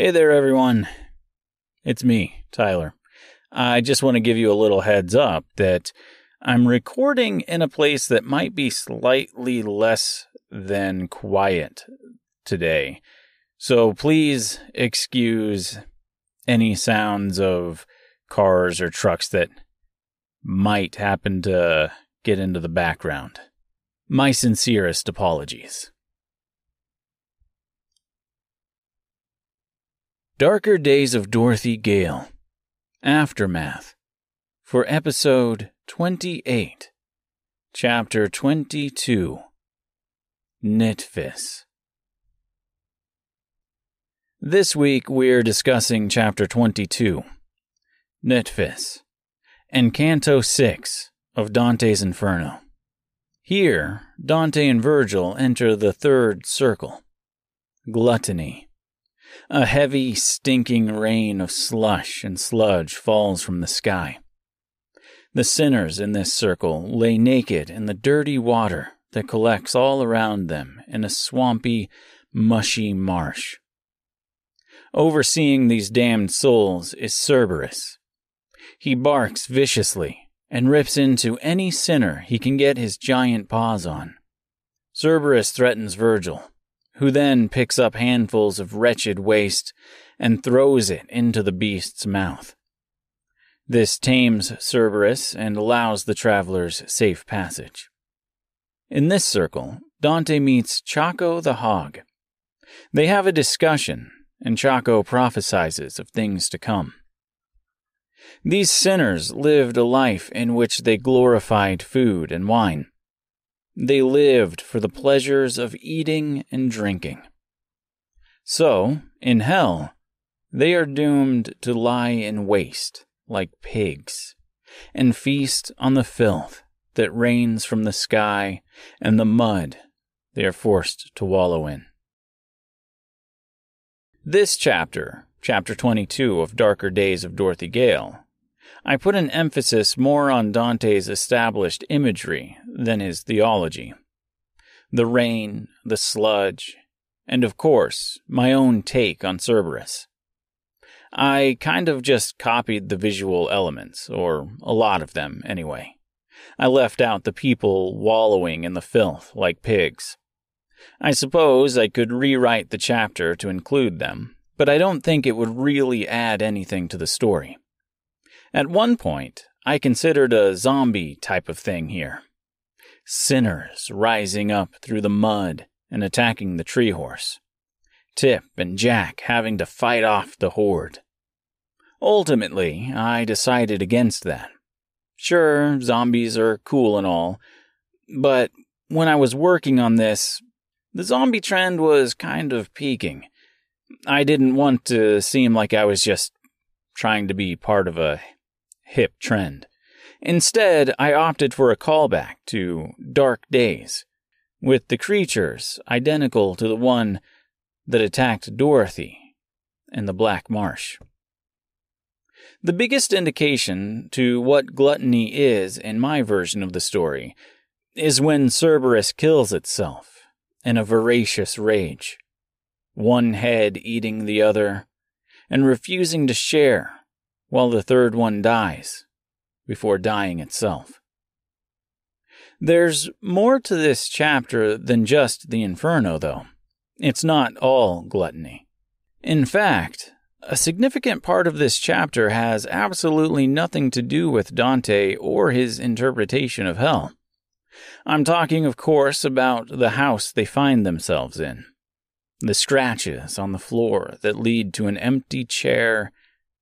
Hey there, everyone. It's me, Tyler. I just want to give you a little heads up that I'm recording in a place that might be slightly less than quiet today. So please excuse any sounds of cars or trucks that might happen to get into the background. My sincerest apologies. Darker Days of Dorothy Gale. Aftermath. For episode 28, chapter 22 Gnitfihs. This week we're discussing chapter 22, Gnitfihs, and Canto 6 of Dante's Inferno. Here, Dante and Virgil enter the third circle, gluttony. A heavy, stinking rain of slush and sludge falls from the sky. The sinners in this circle lay naked in the dirty water that collects all around them in a swampy, mushy marsh. Overseeing these damned souls is Cerberus. He barks viciously and rips into any sinner he can get his giant paws on. Cerberus threatens Virgil, who then picks up handfuls of wretched waste and throws it into the beast's mouth. This tames Cerberus and allows the travelers safe passage. In this circle, Dante meets Ciacco the hog. They have a discussion, and Ciacco prophesies of things to come. These sinners lived a life in which they glorified food and wine. They lived for the pleasures of eating and drinking. So, in hell, they are doomed to lie in waste like pigs and feast on the filth that rains from the sky and the mud they are forced to wallow in. This chapter, chapter 22 of Darker Days of Dorothy Gale, I put an emphasis more on Dante's established imagery than his theology. The rain, the sludge, and of course, my own take on Cerberus. I kind of just copied the visual elements, or a lot of them anyway. I left out the people wallowing in the filth like pigs. I suppose I could rewrite the chapter to include them, but I don't think it would really add anything to the story. At one point, I considered a zombie type of thing here. Sinners rising up through the mud and attacking the tree horse. Tip and Jack having to fight off the horde. Ultimately, I decided against that. Sure, zombies are cool and all, but when I was working on this, the zombie trend was kind of peaking. I didn't want to seem like I was just trying to be part of a hip trend. Instead, I opted for a callback to Dark Days, with the creatures identical to the one that attacked Dorothy in the Black Marsh. The biggest indication to what gluttony is in my version of the story is when Cerberus kills itself in a voracious rage, one head eating the other, and refusing to share while the third one dies before dying itself. There's more to this chapter than just the inferno, though. It's not all gluttony. In fact, a significant part of this chapter has absolutely nothing to do with Dante or his interpretation of hell. I'm talking, of course, about the house they find themselves in. The scratches on the floor that lead to an empty chair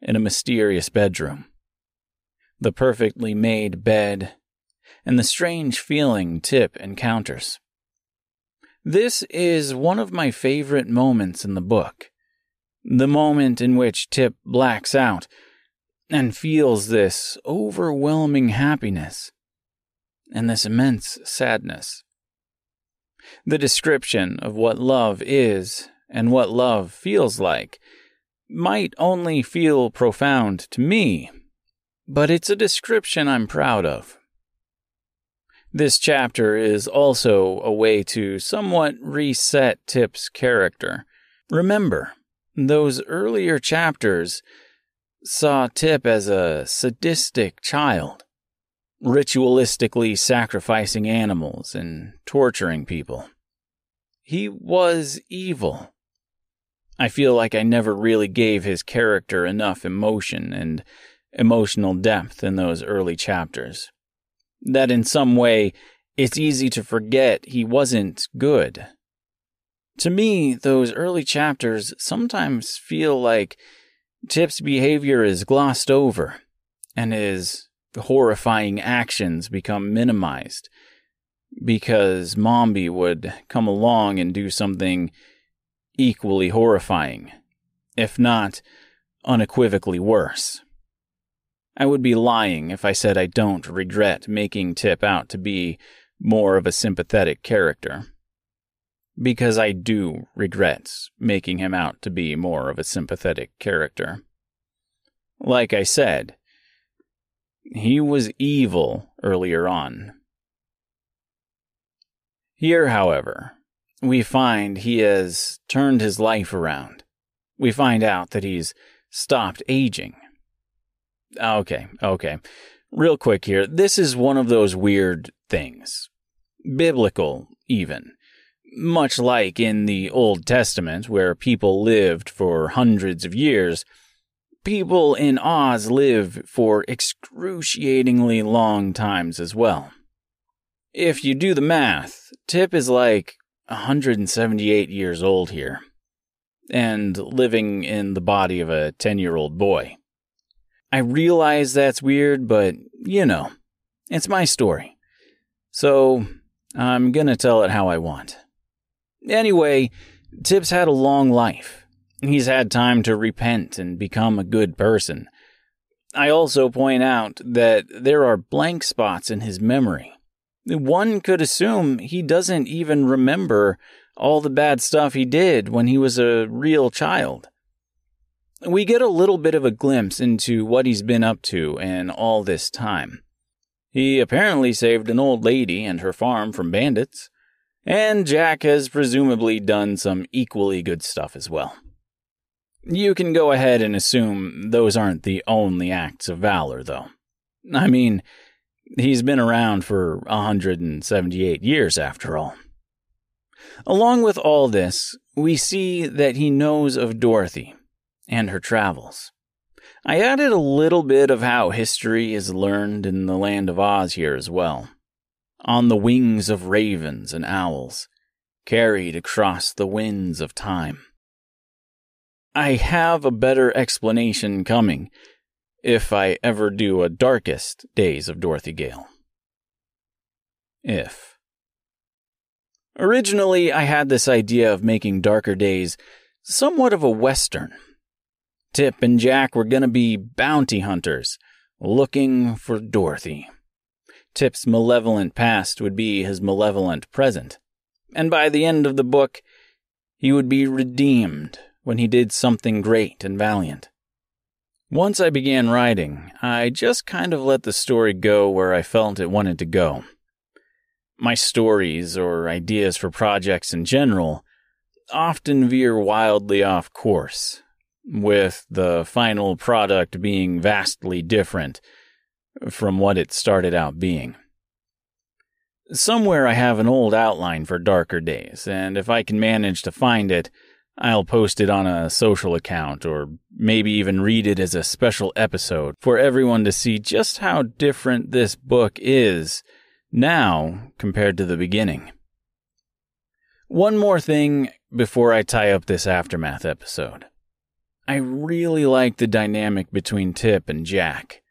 in a mysterious bedroom. The perfectly made bed, and the strange feeling Tip encounters. This is one of my favorite moments in the book. The moment in which Tip blacks out and feels this overwhelming happiness and this immense sadness. The description of what love is and what love feels like might only feel profound to me, but it's a description I'm proud of. This chapter is also a way to somewhat reset Tip's character. Remember, Those earlier chapters saw Tip as a sadistic child, ritualistically sacrificing animals and torturing people. He was evil. I feel like I never really gave his character enough emotion and emotional depth in those early chapters. That in some way, it's easy to forget he wasn't good. To me, those early chapters sometimes feel like Tip's behavior is glossed over and his horrifying actions become minimized because Mombi would come along and do something equally horrifying, if not unequivocally worse. I would be lying if I said I don't regret making Tip out to be more of a sympathetic character. Because I do regret making him out to be more of a sympathetic character. Like I said, he was evil earlier on. Here, however, we find he has turned his life around. We find out that he's stopped aging. Ah, okay, okay. Real quick here. This is one of those weird things. Biblical, even. Much like in the Old Testament, where people lived for hundreds of years, people in Oz live for excruciatingly long times as well. If you do the math, Tip is like 178 years old here, and living in the body of a 10 year old boy. I realize that's weird, but you know, it's my story. So I'm gonna tell it how I want. Anyway, Tip's had a long life. He's had time to repent and become a good person. I also point out that there are blank spots in his memory. One could assume he doesn't even remember all the bad stuff he did when he was a real child we get a little bit of a glimpse into what he's been up to in all this time. He apparently saved an old lady and her farm from bandits, and Jack has presumably done some equally good stuff as well. You can go ahead and assume those aren't the only acts of valor, though. I mean, he's been around for 178 years after all. Along with all this, we see that he knows of Dorothy and her travels. I added a little bit of how history is learned in the land of Oz here as well. On the wings of ravens and owls, carried across the winds of time. I have a better explanation coming if I ever do a darkest days of Dorothy Gale. If. Originally, I had this idea of making Darker Days somewhat of a Western Tip and Jack were going to be bounty hunters, looking for Dorothy. Tip's malevolent past would be his malevolent present, and by the end of the book, he would be redeemed when he did something great and valiant. Once I began writing, I just kind of let the story go where I felt it wanted to go. My stories or ideas for projects in general often veer wildly off course, with the final product being vastly different from what it started out being. Somewhere I have an old outline for Darker Days, and if I can manage to find it, I'll post it on a social account or maybe even read it as a special episode for everyone to see just how different this book is now compared to the beginning. One more thing before I tie up this aftermath episode. I really like the dynamic between Tip and Jack.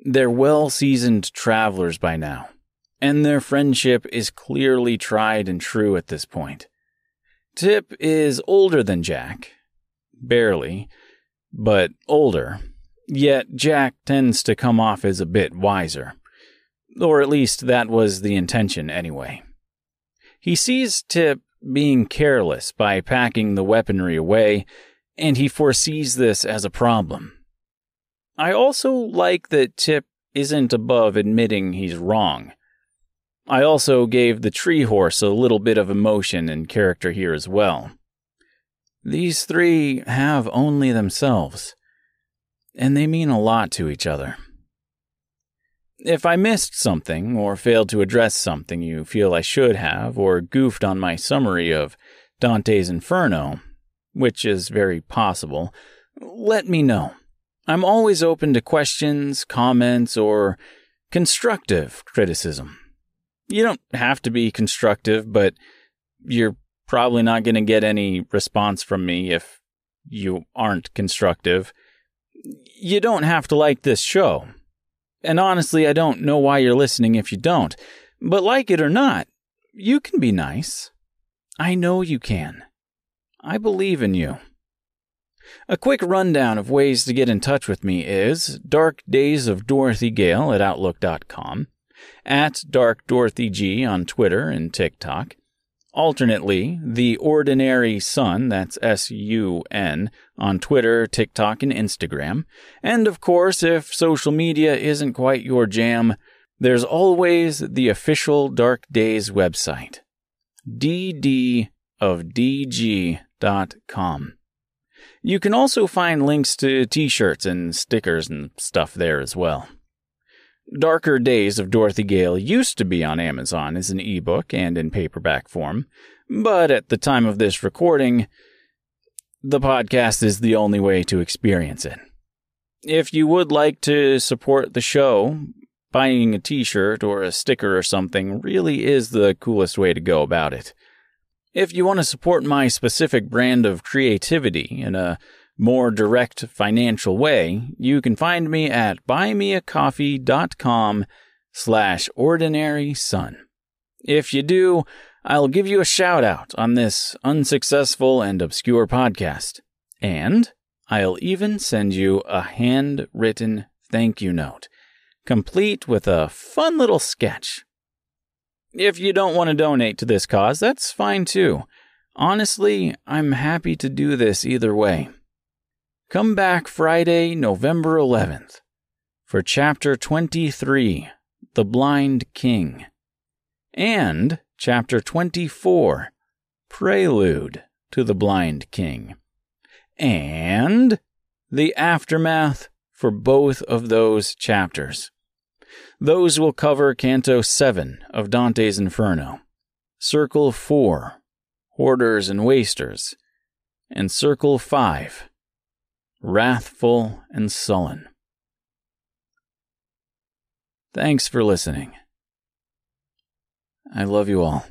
They're well seasoned travelers by now, and their friendship is clearly tried and true at this point. Tip is older than Jack. Barely, but older. Yet Jack tends to come off as a bit wiser. Or at least that was the intention anyway. He sees Tip being careless by packing the weaponry away and he foresees this as a problem. I also like that Tip isn't above admitting he's wrong. I also gave the tree horse a little bit of emotion and character here as well. These three have only themselves, and they mean a lot to each other. If I missed something or failed to address something you feel I should have, or goofed on my summary of Dante's Inferno, which is very possible, let me know. I'm always open to questions, comments, or constructive criticism. You don't have to be constructive, but you're probably not going to get any response from me if you aren't constructive. You don't have to like this show. And honestly, I don't know why you're listening if you don't. But like it or not, you can be nice. I know you can. I believe in you. A quick rundown of ways to get in touch with me is Dark Days of Dorothy Gale at Outlook.com, at Dark Dorothy G on Twitter and TikTok, alternately, The Ordinary Sun, that's S U N, on Twitter, TikTok, and Instagram. And of course, if social media isn't quite your jam, there's always the official Dark Days website, ddofdg.com. You can also find links to t shirts and stickers and stuff there as well. Darker Days of Dorothy Gale used to be on Amazon as an ebook and in paperback form, but at the time of this recording, the podcast is the only way to experience it. If you would like to support the show, buying a t shirt or a sticker or something really is the coolest way to go about it. If you want to support my specific brand of creativity in a more direct financial way, you can find me at buymeacoffee.com slash ordinary sun. If you do, I'll give you a shout out on this unsuccessful and obscure podcast. And I'll even send you a handwritten thank you note, complete with a fun little sketch if you don't want to donate to this cause, that's fine too. Honestly, I'm happy to do this either way. Come back Friday, November 11th for Chapter 23, The Blind King, and Chapter 24, Prelude to the Blind King, and the aftermath for both of those chapters. Those will cover Canto 7 of Dante's Inferno, Circle 4, Hoarders and Wasters, and Circle 5, Wrathful and Sullen. Thanks for listening. I love you all.